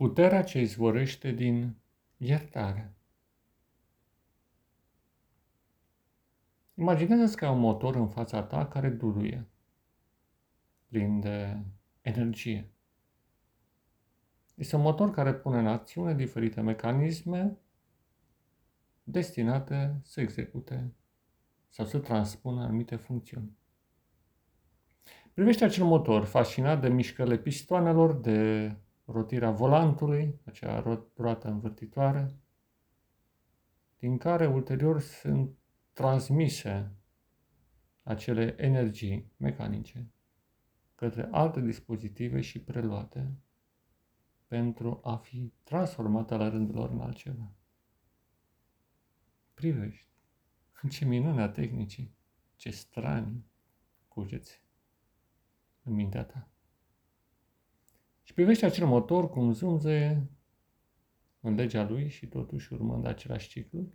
Puterea ce izvorăște din iertare. Imaginează-ți că ai un motor în fața ta care duluie, plin de energie. Este un motor care pune în acțiune diferite mecanisme destinate să execute sau să transpună anumite funcțiuni. Privește acel motor fascinat de mișcările pistoanelor, de rotirea volantului, acea roată învârtitoare, din care ulterior sunt transmise acele energii mecanice către alte dispozitive și preluate pentru a fi transformate la rândul lor în altceva. Privești. Ce minune a tehnicii. Ce strani cugeți în mintea ta. Și privește acel motor cum zumze în legea lui și totuși urmând același ciclu,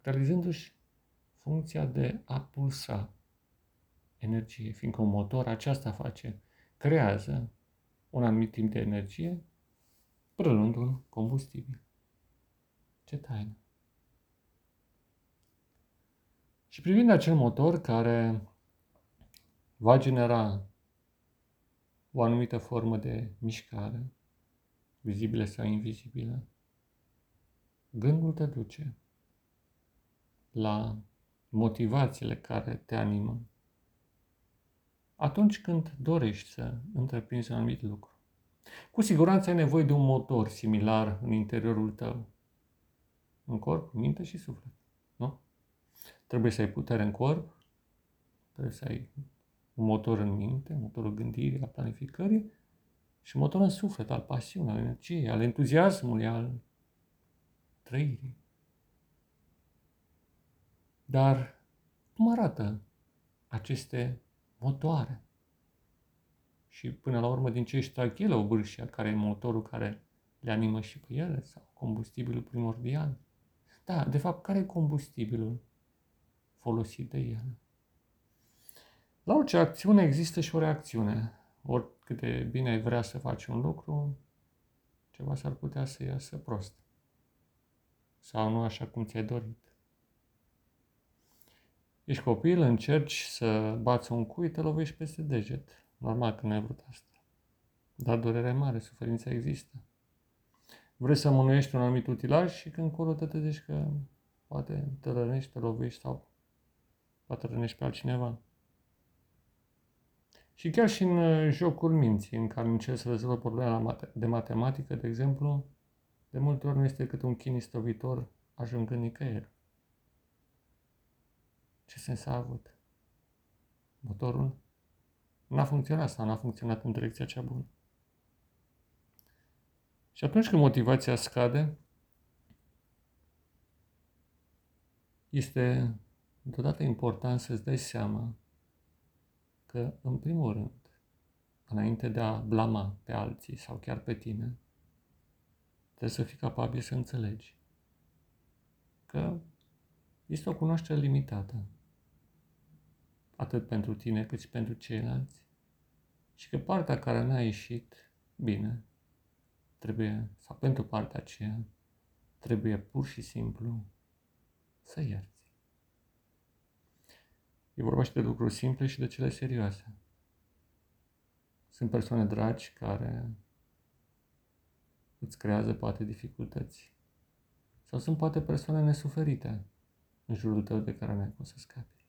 realizându-și funcția de a pulsa energie, fiindcă un motor aceasta face, creează un anumit timp de energie, prelundu combustibil. Ce taină! Și privind acel motor care va genera o anumită formă de mișcare, vizibilă sau invizibilă, gândul te duce la motivațiile care te animă atunci când dorești să întreprinzi un anumit lucru. Cu siguranță ai nevoie de un motor similar în interiorul tău, în corp, minte și suflet. Nu? Trebuie să ai putere în corp, trebuie să ai un motor în minte, motorul gândirii, al planificării și motor în suflet, al pasiunii, al energiei, al entuziasmului, al trăirii. Dar cum arată aceste motoare? Și până la urmă, din ce își trag ele obârșia, care e motorul care le animă și pe ele, sau combustibilul primordial? Da, de fapt, care e combustibilul folosit de ele? La orice acțiune există și o reacțiune. Oricât de bine ai vrea să faci un lucru, ceva s-ar putea să iasă prost. Sau nu așa cum ți-ai dorit. Ești copil, încerci să bați un cui, te lovești peste deget. Normal că nu ai vrut asta. Dar durerea mare, suferința există. Vrei să mânuiești un anumit utilaj și când colo te trezești că poate te rănești, te lovești sau poate rănești pe altcineva. Și chiar și în uh, jocul minții, în care încerci să rezolvă problema de matematică, de exemplu, de multe ori nu este decât un chin istovitor ajungând nicăieri. Ce sens a avut? Motorul n-a funcționat sau n-a funcționat în direcția cea bună. Și atunci când motivația scade, este deodată important să-ți dai seama că, în primul rând, înainte de a blama pe alții sau chiar pe tine, trebuie să fii capabil să înțelegi că este o cunoaștere limitată, atât pentru tine cât și pentru ceilalți, și că partea care n-a ieșit bine trebuie, sau pentru partea aceea, trebuie pur și simplu să ierți. E vorba și de lucruri simple și de cele serioase. Sunt persoane dragi care îți creează poate dificultăți. Sau sunt poate persoane nesuferite în jurul tău de care n-ai cum să scapi.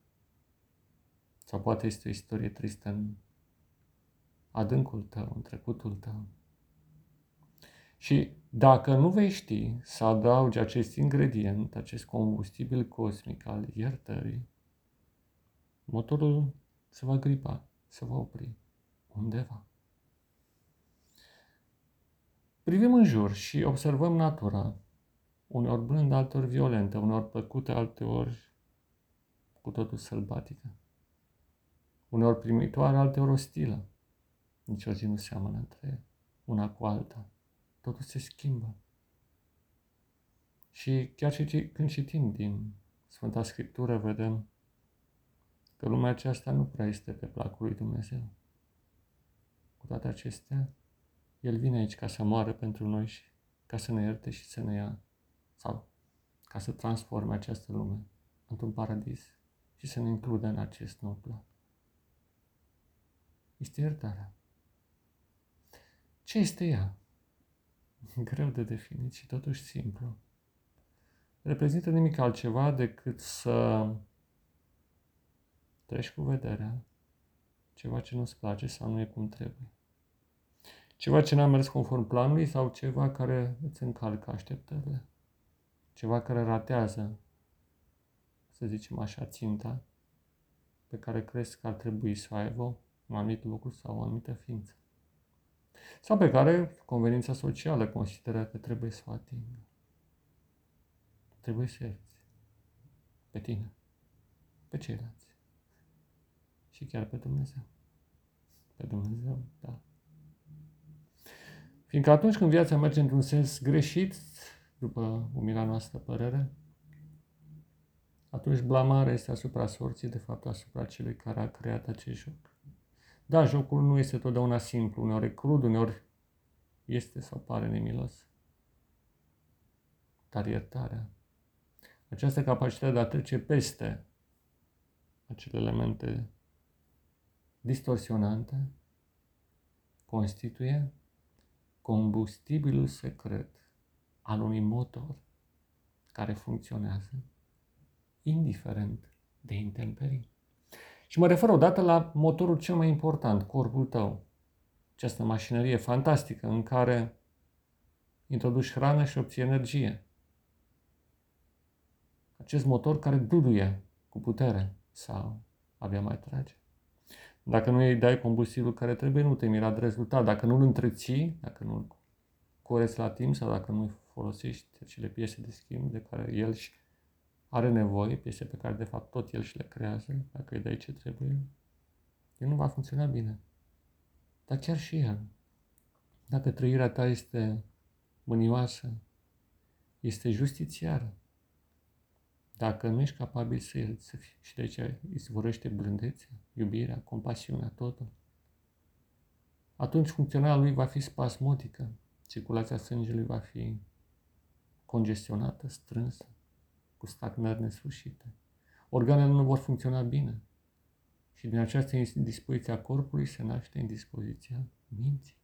Sau poate este o istorie tristă în adâncul tău, în trecutul tău. Și dacă nu vei ști să adaugi acest ingredient, acest combustibil cosmic al iertării, motorul se va gripa, se va opri undeva. Privim în jur și observăm natura, uneori blândă, alteori violentă, uneori plăcută, alteori cu totul sălbatică. Uneori primitoare, alteori ostilă. Nici o zi nu seamănă între una cu alta. Totul se schimbă. Și chiar și când citim din Sfânta Scriptură, vedem că lumea aceasta nu prea este pe placul lui Dumnezeu. Cu toate acestea, El vine aici ca să moară pentru noi și ca să ne ierte și să ne ia, sau ca să transforme această lume într-un paradis și să ne includă în acest nou plan. Este iertarea. Ce este ea? Greu de definit și totuși simplu. Reprezintă nimic altceva decât să treci cu vederea ceva ce nu-ți place sau nu e cum trebuie. Ceva ce n-a mers conform planului sau ceva care îți încalcă așteptările. Ceva care ratează, să zicem așa, ținta pe care crezi că ar trebui să o aibă un anumit lucru sau o anumită ființă. Sau pe care convenința socială consideră că trebuie să o atingă. Trebuie să ierți pe tine, pe ceilalți și chiar pe Dumnezeu. Pe Dumnezeu, da. Fiindcă atunci când viața merge într-un sens greșit, după umila noastră părere, atunci blamarea este asupra sorții, de fapt asupra celui care a creat acest joc. Da, jocul nu este totdeauna simplu, uneori e crud, uneori este sau pare nemilos. Dar iertarea, această capacitate de a trece peste acele elemente distorsionante, constituie combustibilul secret al unui motor care funcționează indiferent de intemperii. Și mă refer odată la motorul cel mai important, corpul tău. Această mașinărie fantastică în care introduci hrană și obții energie. Acest motor care duduie cu putere sau abia mai trage. Dacă nu îi dai combustibil care trebuie, nu te mira de rezultat. Dacă nu îl întreții, dacă nu îl coreți la timp sau dacă nu folosești acele piese de schimb de care el și are nevoie, piese pe care de fapt tot el și le creează, dacă îi dai ce trebuie, el nu va funcționa bine. Dar chiar și el. Dacă trăirea ta este mânioasă, este justițiară, dacă nu ești capabil să el să fii, și de aceea izvorăște blândețea, iubirea, compasiunea, totul, atunci funcționarea lui va fi spasmodică, circulația sângelui va fi congestionată, strânsă, cu stagnări nesfârșite. Organele nu vor funcționa bine. Și din această indispoziție a corpului se naște indispoziția minții.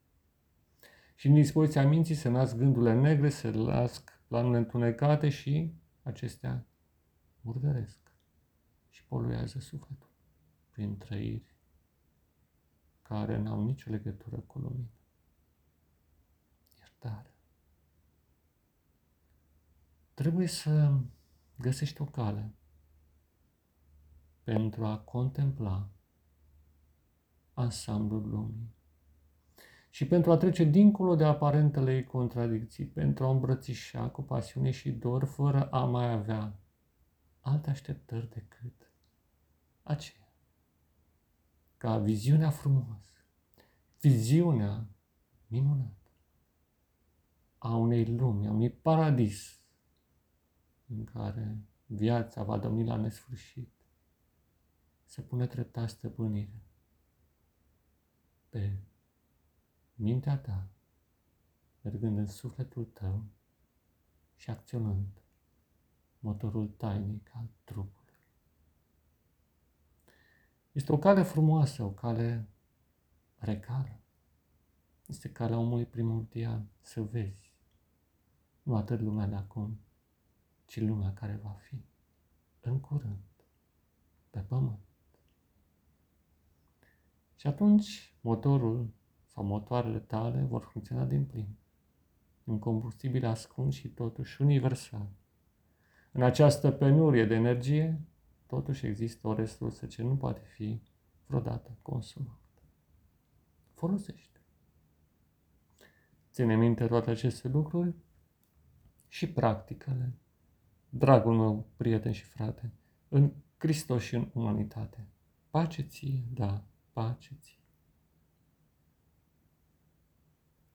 Și din dispoziția minții se nasc gândurile negre, se nasc planurile întunecate și acestea murdăresc și poluează sufletul prin trăiri care n-au nicio legătură cu lumină. Iertare. Trebuie să găsești o cale pentru a contempla ansamblul lumii și pentru a trece dincolo de aparentele ei contradicții, pentru a îmbrățișa cu pasiune și dor fără a mai avea alte așteptări decât aceea. Ca viziunea frumoasă, viziunea minunată a unei lumi, a unui paradis în care viața va domni la nesfârșit, se pune treptat stăpânire pe mintea ta, mergând în sufletul tău și acționând motorul tainic al trupului. Este o cale frumoasă, o cale regală. Este calea omului primordial să vezi nu atât lumea de acum, ci lumea care va fi în curând pe pământ. Și atunci motorul sau motoarele tale vor funcționa din plin. Un combustibil ascuns și totuși universal în această penurie de energie, totuși există o resursă ce nu poate fi vreodată consumată. Folosește. Ține minte toate aceste lucruri și practicale. Dragul meu, prieten și frate, în Hristos și în umanitate. Pace ție, da, pace ție.